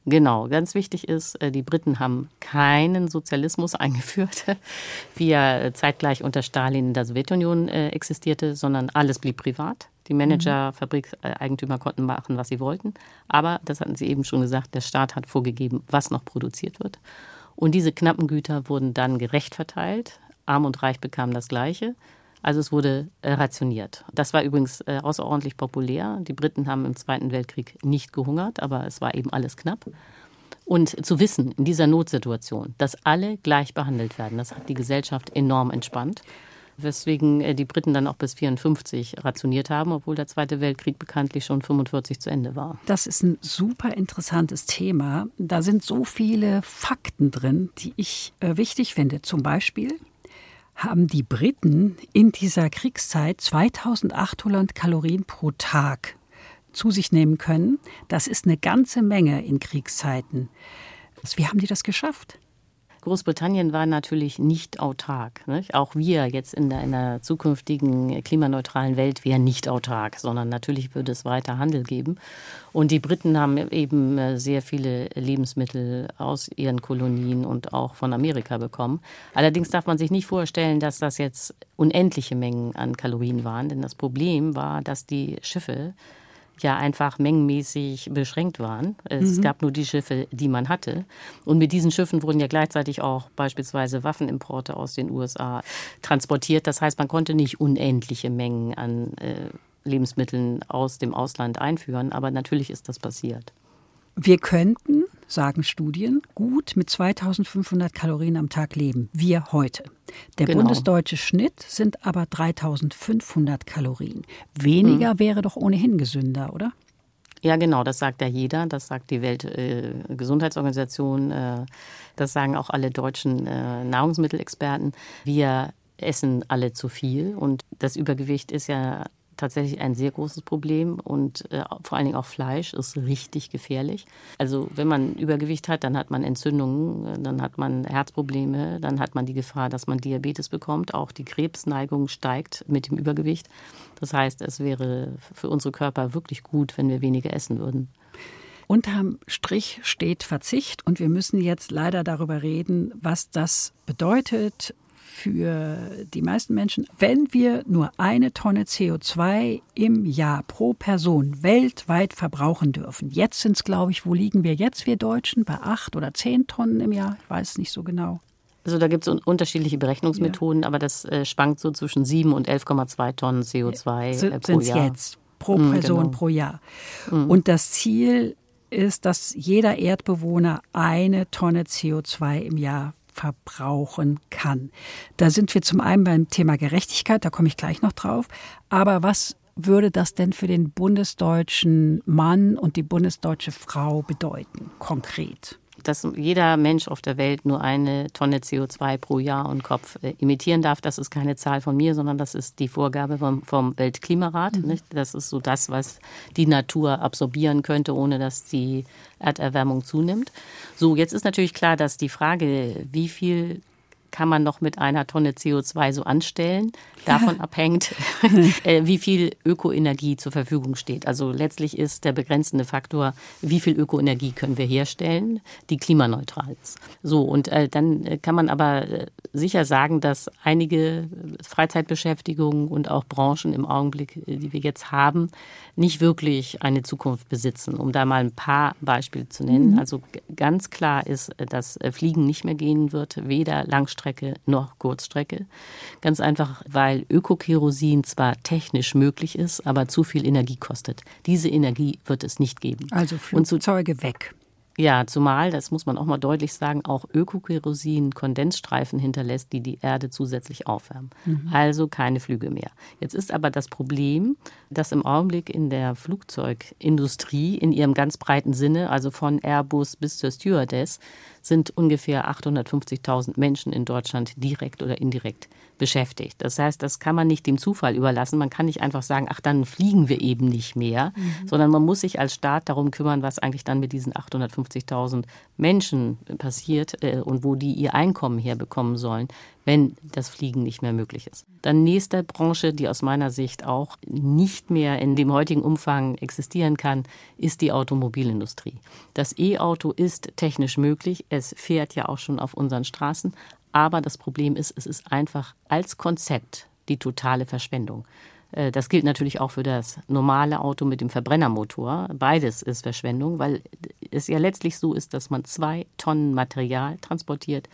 Genau, ganz wichtig ist, äh, die Briten haben keinen Sozialismus eingeführt, wie er zeitgleich unter Stalin in der Sowjetunion äh, existierte, sondern alles blieb privat. Die Manager, Fabrikeigentümer konnten machen, was sie wollten. Aber, das hatten Sie eben schon gesagt, der Staat hat vorgegeben, was noch produziert wird. Und diese knappen Güter wurden dann gerecht verteilt. Arm und Reich bekamen das Gleiche. Also es wurde äh, rationiert. Das war übrigens äh, außerordentlich populär. Die Briten haben im Zweiten Weltkrieg nicht gehungert, aber es war eben alles knapp. Und zu wissen in dieser Notsituation, dass alle gleich behandelt werden, das hat die Gesellschaft enorm entspannt. Weswegen äh, die Briten dann auch bis 54 rationiert haben, obwohl der Zweite Weltkrieg bekanntlich schon 45 zu Ende war. Das ist ein super interessantes Thema. Da sind so viele Fakten drin, die ich äh, wichtig finde. Zum Beispiel haben die Briten in dieser Kriegszeit 2800 Kalorien pro Tag zu sich nehmen können. Das ist eine ganze Menge in Kriegszeiten. Wie haben die das geschafft? Großbritannien war natürlich nicht autark. Nicht? Auch wir jetzt in einer zukünftigen klimaneutralen Welt wären nicht autark, sondern natürlich würde es weiter Handel geben. Und die Briten haben eben äh, sehr viele Lebensmittel aus ihren Kolonien und auch von Amerika bekommen. Allerdings darf man sich nicht vorstellen, dass das jetzt unendliche Mengen an Kalorien waren, denn das Problem war, dass die Schiffe ja einfach mengenmäßig beschränkt waren. Es mhm. gab nur die Schiffe, die man hatte. Und mit diesen Schiffen wurden ja gleichzeitig auch beispielsweise Waffenimporte aus den USA transportiert. Das heißt, man konnte nicht unendliche Mengen an äh, Lebensmitteln aus dem Ausland einführen. Aber natürlich ist das passiert. Wir könnten, sagen Studien, gut mit 2500 Kalorien am Tag leben. Wir heute. Der genau. bundesdeutsche Schnitt sind aber 3500 Kalorien. Weniger hm. wäre doch ohnehin gesünder, oder? Ja, genau, das sagt ja jeder. Das sagt die Weltgesundheitsorganisation. Äh, äh, das sagen auch alle deutschen äh, Nahrungsmittelexperten. Wir essen alle zu viel und das Übergewicht ist ja tatsächlich ein sehr großes Problem und äh, vor allen Dingen auch Fleisch ist richtig gefährlich. Also wenn man Übergewicht hat, dann hat man Entzündungen, dann hat man Herzprobleme, dann hat man die Gefahr, dass man Diabetes bekommt. Auch die Krebsneigung steigt mit dem Übergewicht. Das heißt, es wäre für unsere Körper wirklich gut, wenn wir weniger essen würden. Unterm Strich steht Verzicht und wir müssen jetzt leider darüber reden, was das bedeutet für die meisten Menschen, wenn wir nur eine Tonne CO2 im Jahr pro Person weltweit verbrauchen dürfen. Jetzt sind es, glaube ich, wo liegen wir jetzt, wir Deutschen? Bei acht oder zehn Tonnen im Jahr? Ich weiß nicht so genau. Also da gibt es unterschiedliche Berechnungsmethoden, ja. aber das äh, schwankt so zwischen 7 und 11,2 Tonnen CO2 äh, pro Jahr. jetzt pro mm, Person genau. pro Jahr. Mm. Und das Ziel ist, dass jeder Erdbewohner eine Tonne CO2 im Jahr verbrauchen kann. Da sind wir zum einen beim Thema Gerechtigkeit, da komme ich gleich noch drauf. Aber was würde das denn für den bundesdeutschen Mann und die bundesdeutsche Frau bedeuten, konkret? Dass jeder Mensch auf der Welt nur eine Tonne CO2 pro Jahr und Kopf äh, emittieren darf. Das ist keine Zahl von mir, sondern das ist die Vorgabe vom, vom Weltklimarat. Mhm. Das ist so das, was die Natur absorbieren könnte, ohne dass die Erderwärmung zunimmt. So, jetzt ist natürlich klar, dass die Frage, wie viel kann man noch mit einer Tonne CO2 so anstellen. Davon abhängt, äh, wie viel Ökoenergie zur Verfügung steht. Also letztlich ist der begrenzende Faktor, wie viel Ökoenergie können wir herstellen, die klimaneutral ist. So, und äh, dann äh, kann man aber sicher sagen, dass einige Freizeitbeschäftigungen und auch Branchen im Augenblick, die wir jetzt haben, nicht wirklich eine Zukunft besitzen. Um da mal ein paar Beispiele zu nennen. Mhm. Also ganz klar ist, dass Fliegen nicht mehr gehen wird, weder Langstrecke noch Kurzstrecke. Ganz einfach, weil Ökokerosin zwar technisch möglich ist, aber zu viel Energie kostet. Diese Energie wird es nicht geben. Also Flugzeuge weg. Ja, zumal, das muss man auch mal deutlich sagen, auch Ökokerosin Kondensstreifen hinterlässt, die die Erde zusätzlich aufwärmen. Mhm. Also keine Flüge mehr. Jetzt ist aber das Problem, dass im Augenblick in der Flugzeugindustrie in ihrem ganz breiten Sinne, also von Airbus bis zur Stewardess, sind ungefähr 850.000 Menschen in Deutschland direkt oder indirekt beschäftigt. Das heißt, das kann man nicht dem Zufall überlassen. Man kann nicht einfach sagen, ach, dann fliegen wir eben nicht mehr, mhm. sondern man muss sich als Staat darum kümmern, was eigentlich dann mit diesen 850.000 Menschen passiert äh, und wo die ihr Einkommen herbekommen sollen, wenn das Fliegen nicht mehr möglich ist. Dann nächste Branche, die aus meiner Sicht auch nicht mehr in dem heutigen Umfang existieren kann, ist die Automobilindustrie. Das E-Auto ist technisch möglich. Es fährt ja auch schon auf unseren Straßen. Aber das Problem ist, es ist einfach als Konzept die totale Verschwendung. Äh, das gilt natürlich auch für das normale Auto mit dem Verbrennermotor. Beides ist Verschwendung, weil es ja letztlich so ist, dass man zwei Tonnen Material transportiert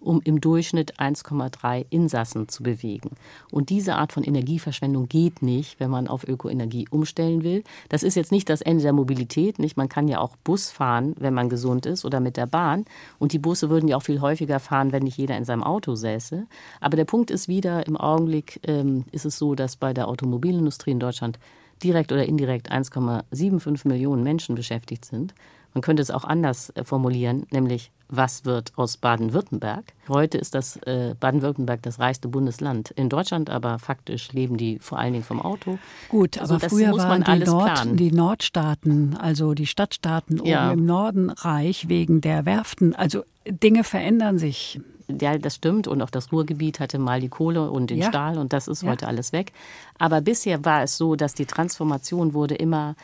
um im Durchschnitt 1,3 Insassen zu bewegen. Und diese Art von Energieverschwendung geht nicht, wenn man auf Ökoenergie umstellen will. Das ist jetzt nicht das Ende der Mobilität. Nicht? Man kann ja auch Bus fahren, wenn man gesund ist oder mit der Bahn. Und die Busse würden ja auch viel häufiger fahren, wenn nicht jeder in seinem Auto säße. Aber der Punkt ist wieder, im Augenblick ähm, ist es so, dass bei der Automobilindustrie in Deutschland direkt oder indirekt 1,75 Millionen Menschen beschäftigt sind. Man könnte es auch anders äh, formulieren, nämlich was wird aus Baden-Württemberg? Heute ist das äh, Baden-Württemberg das reichste Bundesland in Deutschland, aber faktisch leben die vor allen Dingen vom Auto. Gut, also aber früher waren die, Nord, die, Nordstaaten, also die Stadtstaaten ja. oben im Norden reich wegen der Werften. Also Dinge verändern sich. Ja, das stimmt. Und auch das Ruhrgebiet hatte mal die Kohle und den ja. Stahl und das ist ja. heute alles weg. Aber bisher war es so, dass die Transformation wurde immer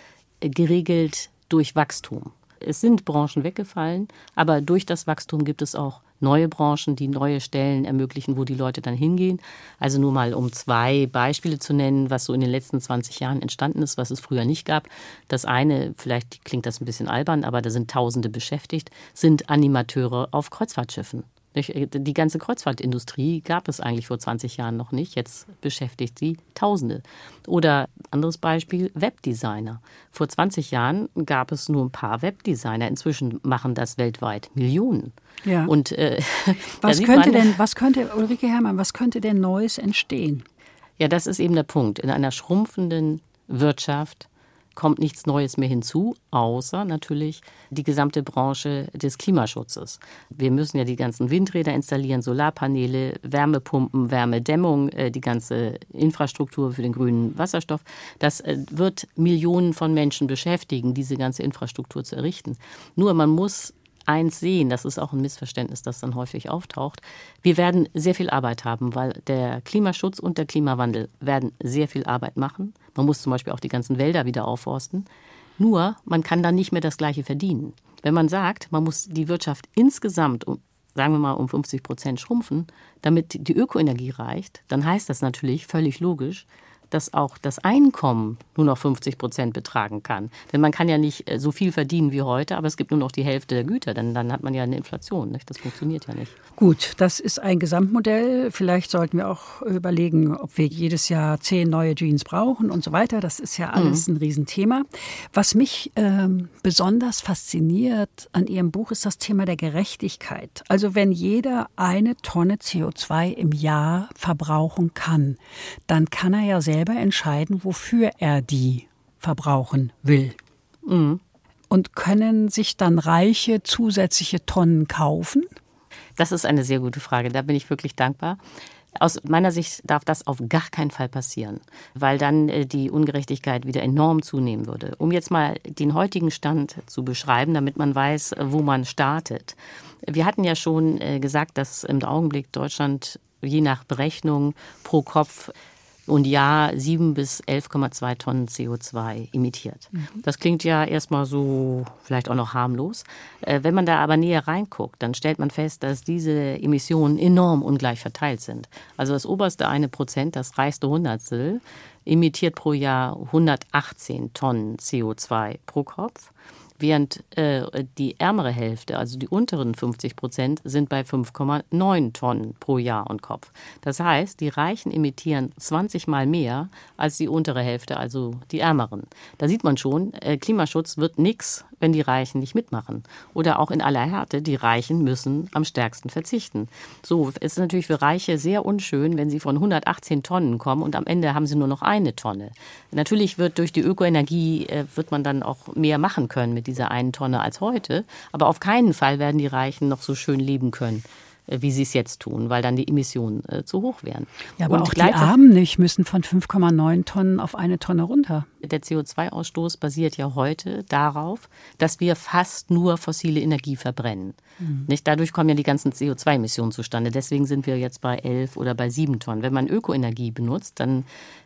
geregelt durch Wachstum es sind Branchen weggefallen, aber durch das Wachstum gibt es auch neue Branchen, die neue Stellen ermöglichen, wo die Leute dann hingehen. Also nur mal um zwei Beispiele zu nennen, was so in den letzten 20 Jahren entstanden ist, was es früher nicht gab. Das eine, vielleicht klingt das ein bisschen albern, aber da sind Tausende beschäftigt, sind Animateure auf Kreuzfahrtschiffen. Die ganze Kreuzfahrtindustrie gab es eigentlich vor 20 Jahren noch nicht. Jetzt beschäftigt sie Tausende. Oder anderes Beispiel, Webdesigner. Vor 20 Jahren gab es nur ein paar Webdesigner. Inzwischen machen das weltweit Millionen. Ja. Und äh, was könnte denn, was könnte Ulrike Herrmann, was könnte denn Neues entstehen? Ja, das ist eben der Punkt. In einer schrumpfenden Wirtschaft kommt nichts Neues mehr hinzu, außer natürlich die gesamte Branche des Klimaschutzes. Wir müssen ja die ganzen Windräder installieren, Solarpaneele, Wärmepumpen, Wärmedämmung, äh, die ganze Infrastruktur für den grünen Wasserstoff. Das äh, wird Millionen von Menschen beschäftigen, diese ganze Infrastruktur zu errichten. Nur man muss eins sehen, das ist auch ein Missverständnis, das dann häufig auftaucht. Wir werden sehr viel Arbeit haben, weil der Klimaschutz und der Klimawandel werden sehr viel Arbeit machen. Man muss zum Beispiel auch die ganzen Wälder wieder aufforsten. Nur, man kann dann nicht mehr das Gleiche verdienen. Wenn man sagt, man muss die Wirtschaft insgesamt um sagen wir mal, um 50 Prozent schrumpfen, damit die Ökoenergie reicht, dann heißt das natürlich völlig logisch, dass auch das Einkommen nur noch 50 Prozent betragen kann. Denn man kann ja nicht äh, so viel verdienen wie heute, aber es gibt nur noch die Hälfte der Güter, denn dann hat man ja eine Inflation. Nicht? Das funktioniert ja nicht. Gut, das ist ein Gesamtmodell. Vielleicht sollten wir auch überlegen, ob wir jedes Jahr zehn neue Jeans brauchen und so weiter. Das ist ja alles mhm. ein Riesenthema. Was mich ähm, besonders fasziniert an Ihrem Buch ist das Thema der Gerechtigkeit. Also wenn jeder eine Tonne CO2 im Jahr verbrauchen kann, dann kann er ja selbst selber entscheiden, wofür er die verbrauchen will. Mhm. Und können sich dann Reiche zusätzliche Tonnen kaufen? Das ist eine sehr gute Frage. Da bin ich wirklich dankbar. Aus meiner Sicht darf das auf gar keinen Fall passieren, weil dann äh, die Ungerechtigkeit wieder enorm zunehmen würde. Um jetzt mal den heutigen Stand zu beschreiben, damit man weiß, wo man startet. Wir hatten ja schon äh, gesagt, dass im Augenblick Deutschland je nach Berechnung pro Kopf und Jahr 7 bis 11,2 Tonnen CO2 emittiert. Mhm. Das klingt ja erstmal so vielleicht auch noch harmlos. Äh, wenn man da aber näher reinguckt, dann stellt man fest, dass diese Emissionen enorm ungleich verteilt sind. Also das oberste eine Prozent, das reichste Hundertstel, emittiert pro Jahr 118 Tonnen CO2 pro Kopf während äh, die ärmere Hälfte, also die unteren 50 Prozent, sind bei 5,9 Tonnen pro Jahr und Kopf. Das heißt, die Reichen emittieren 20 Mal mehr als die untere Hälfte, also die ärmeren. Da sieht man schon, äh, Klimaschutz wird nichts, wenn die Reichen nicht mitmachen. Oder auch in aller Härte, die Reichen müssen am stärksten verzichten. So es ist natürlich für Reiche sehr unschön, wenn sie von 118 Tonnen kommen und am Ende haben sie nur noch eine Tonne. Natürlich wird durch die Ökoenergie äh, wird man dann auch mehr machen können mit dieser einen Tonne als heute. Aber auf keinen Fall werden die Reichen noch so schön leben können äh, wie sie es jetzt tun, weil dann die Emissionen äh, zu hoch wären. Ja, aber und auch die Armen nicht müssen von 5,9 Tonnen auf eine Tonne runter. Der CO2-Ausstoß basiert ja heute darauf, dass wir fast nur fossile Energie verbrennen. Mhm. Nicht? Dadurch kommen ja die ganzen CO2-Emissionen zustande. Deswegen sind wir jetzt bei 11 oder bei 7 Tonnen. Wenn man Ökoenergie benutzt, dann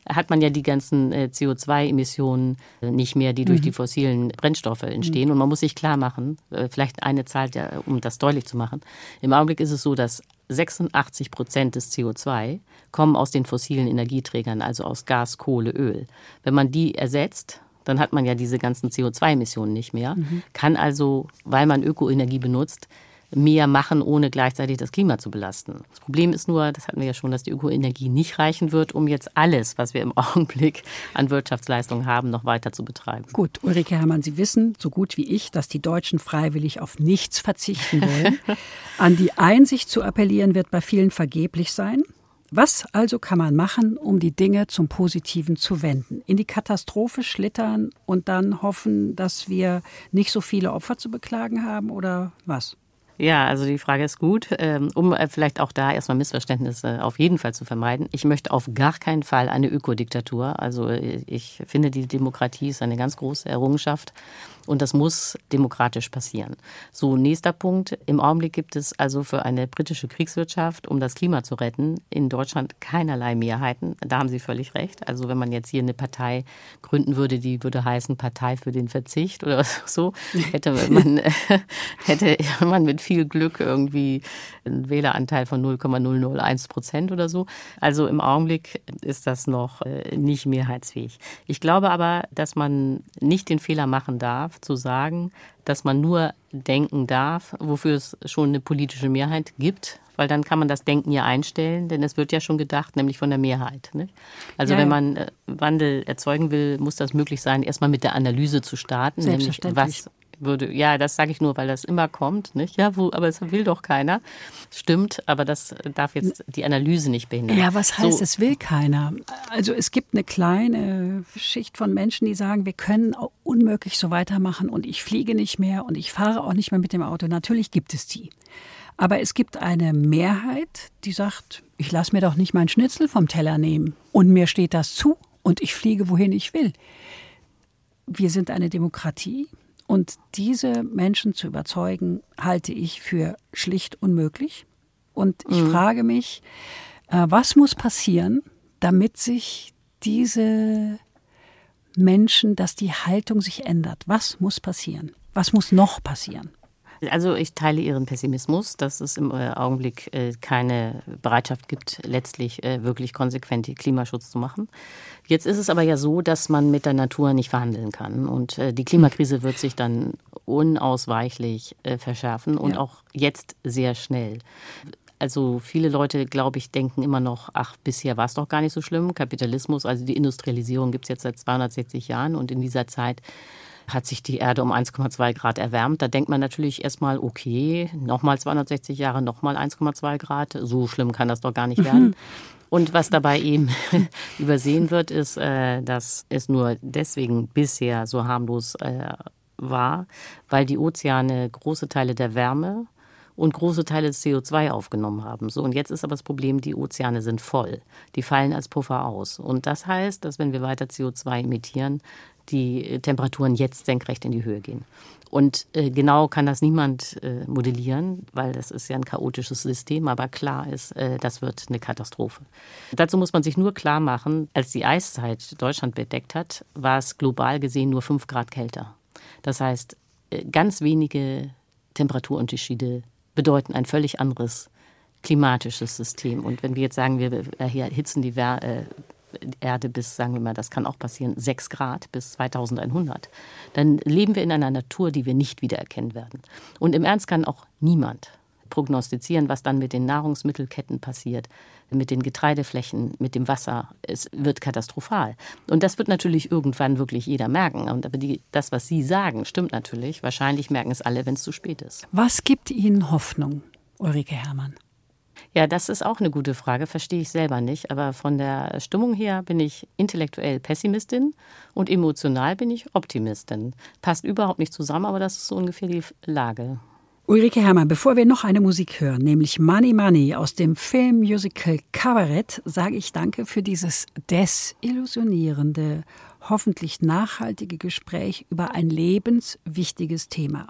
hat man ja die ganzen äh, CO2-Emissionen äh, nicht mehr, die durch mhm. die fossilen Brennstoffe entstehen. Mhm. Und man muss sich klar machen, äh, vielleicht eine Zahl, um das deutlich zu machen. Im Augenblick ist es so, dass 86 Prozent des CO2 kommen aus den fossilen Energieträgern, also aus Gas, Kohle, Öl. Wenn man die ersetzt, dann hat man ja diese ganzen CO2-Emissionen nicht mehr, mhm. kann also, weil man Ökoenergie benutzt, mehr machen, ohne gleichzeitig das Klima zu belasten. Das Problem ist nur, das hatten wir ja schon, dass die Ökoenergie nicht reichen wird, um jetzt alles, was wir im Augenblick an Wirtschaftsleistungen haben, noch weiter zu betreiben. Gut, Ulrike Herrmann, Sie wissen so gut wie ich, dass die Deutschen freiwillig auf nichts verzichten wollen. an die Einsicht zu appellieren wird bei vielen vergeblich sein. Was also kann man machen, um die Dinge zum Positiven zu wenden? In die Katastrophe schlittern und dann hoffen, dass wir nicht so viele Opfer zu beklagen haben oder was? Ja, also die Frage ist gut, ähm, um äh, vielleicht auch da erstmal Missverständnisse auf jeden Fall zu vermeiden. Ich möchte auf gar keinen Fall eine Ökodiktatur. Also äh, ich finde, die Demokratie ist eine ganz große Errungenschaft. Und das muss demokratisch passieren. So, nächster Punkt. Im Augenblick gibt es also für eine britische Kriegswirtschaft, um das Klima zu retten, in Deutschland keinerlei Mehrheiten. Da haben Sie völlig recht. Also wenn man jetzt hier eine Partei gründen würde, die würde heißen Partei für den Verzicht oder so, hätte man, hätte man mit viel Glück irgendwie einen Wähleranteil von 0,001 Prozent oder so. Also im Augenblick ist das noch äh, nicht mehrheitsfähig. Ich glaube aber, dass man nicht den Fehler machen darf, zu sagen, dass man nur denken darf, wofür es schon eine politische Mehrheit gibt, weil dann kann man das Denken ja einstellen, denn es wird ja schon gedacht, nämlich von der Mehrheit. Nicht? Also ja, wenn man äh, Wandel erzeugen will, muss das möglich sein, erstmal mit der Analyse zu starten, nämlich was würde, ja, das sage ich nur, weil das immer kommt, nicht? Ja, wo, aber es will doch keiner. Stimmt, aber das darf jetzt die Analyse nicht behindern. Ja, was heißt, so. es will keiner? Also es gibt eine kleine Schicht von Menschen, die sagen, wir können unmöglich so weitermachen und ich fliege nicht mehr und ich fahre auch nicht mehr mit dem Auto. Natürlich gibt es die. Aber es gibt eine Mehrheit, die sagt, ich lasse mir doch nicht meinen Schnitzel vom Teller nehmen und mir steht das zu und ich fliege, wohin ich will. Wir sind eine Demokratie und diese Menschen zu überzeugen, halte ich für schlicht unmöglich. Und ich mhm. frage mich, äh, was muss passieren, damit sich diese Menschen, dass die Haltung sich ändert? Was muss passieren? Was muss noch passieren? Also ich teile Ihren Pessimismus, dass es im äh, Augenblick äh, keine Bereitschaft gibt, letztlich äh, wirklich konsequent Klimaschutz zu machen. Jetzt ist es aber ja so, dass man mit der Natur nicht verhandeln kann. Und die Klimakrise wird sich dann unausweichlich verschärfen und ja. auch jetzt sehr schnell. Also viele Leute, glaube ich, denken immer noch, ach, bisher war es doch gar nicht so schlimm. Kapitalismus, also die Industrialisierung gibt es jetzt seit 260 Jahren und in dieser Zeit hat sich die Erde um 1,2 Grad erwärmt. Da denkt man natürlich erstmal, okay, nochmal 260 Jahre, nochmal 1,2 Grad. So schlimm kann das doch gar nicht werden. Mhm. Und was dabei eben übersehen wird, ist, äh, dass es nur deswegen bisher so harmlos äh, war, weil die Ozeane große Teile der Wärme und große Teile des CO2 aufgenommen haben. So, und jetzt ist aber das Problem, die Ozeane sind voll. Die fallen als Puffer aus. Und das heißt, dass wenn wir weiter CO2 emittieren, die Temperaturen jetzt senkrecht in die Höhe gehen. Und äh, genau kann das niemand äh, modellieren, weil das ist ja ein chaotisches System, aber klar ist, äh, das wird eine Katastrophe. Dazu muss man sich nur klar machen, als die Eiszeit Deutschland bedeckt hat, war es global gesehen nur fünf Grad kälter. Das heißt, äh, ganz wenige Temperaturunterschiede bedeuten ein völlig anderes klimatisches System. Und wenn wir jetzt sagen, wir erhitzen die äh, Erde bis, sagen wir mal, das kann auch passieren, 6 Grad bis 2100, dann leben wir in einer Natur, die wir nicht wiedererkennen werden. Und im Ernst kann auch niemand prognostizieren, was dann mit den Nahrungsmittelketten passiert, mit den Getreideflächen, mit dem Wasser. Es wird katastrophal. Und das wird natürlich irgendwann wirklich jeder merken. Und aber die, das, was Sie sagen, stimmt natürlich. Wahrscheinlich merken es alle, wenn es zu spät ist. Was gibt Ihnen Hoffnung, Ulrike Herrmann? Ja, das ist auch eine gute Frage, verstehe ich selber nicht. Aber von der Stimmung her bin ich intellektuell Pessimistin und emotional bin ich Optimistin. Passt überhaupt nicht zusammen, aber das ist so ungefähr die Lage. Ulrike Herrmann, bevor wir noch eine Musik hören, nämlich Money Money aus dem Filmmusical Cabaret, sage ich danke für dieses desillusionierende, hoffentlich nachhaltige Gespräch über ein lebenswichtiges Thema.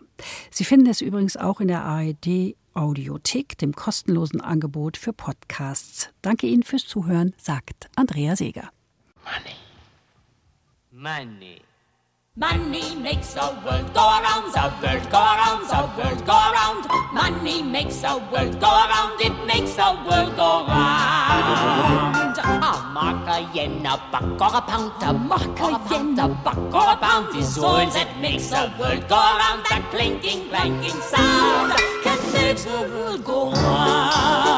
Sie finden es übrigens auch in der ARD Audiothek, dem kostenlosen Angebot für Podcasts. Danke Ihnen fürs Zuhören, sagt Andrea Seeger. Money. Money. Money makes the world go around, the world go around, the world go around. Money makes the world go around, it makes the world go round. A mark, a yen, a buck, or a pound, a mark, a yen, a buck, or a pound is all that makes the world go around. That clinking, clanking sound that makes the world go round.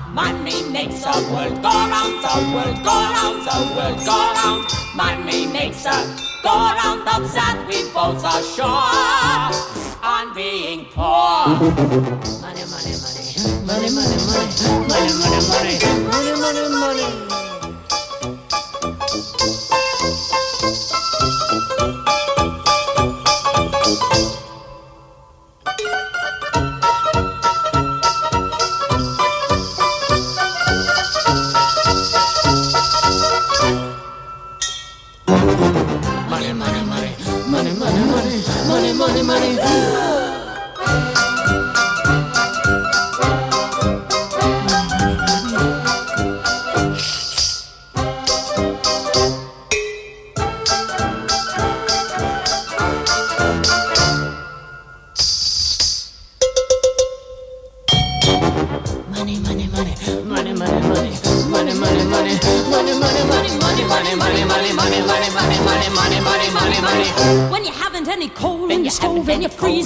Money makes the world go round, the world go round, the world go round. Money makes a go round of that we both are sure on being poor. Money, money, money, money, money, money, money, money, money, money, money, money. money.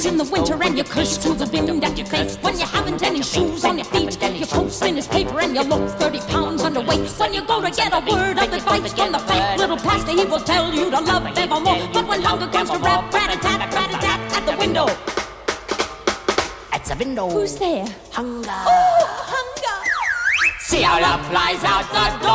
In the winter and you curse to the wind at your face. When you haven't any shoes on your feet, you post in his paper and you look 30 pounds underweight. When you go to get a word of advice from the fat little pastor, he will tell you to love evermore. But when hunger comes to rap, rat a tat, rat a tat at the window. At the window. Who's there? Hunger. Oh, hunger. See how love flies out the door.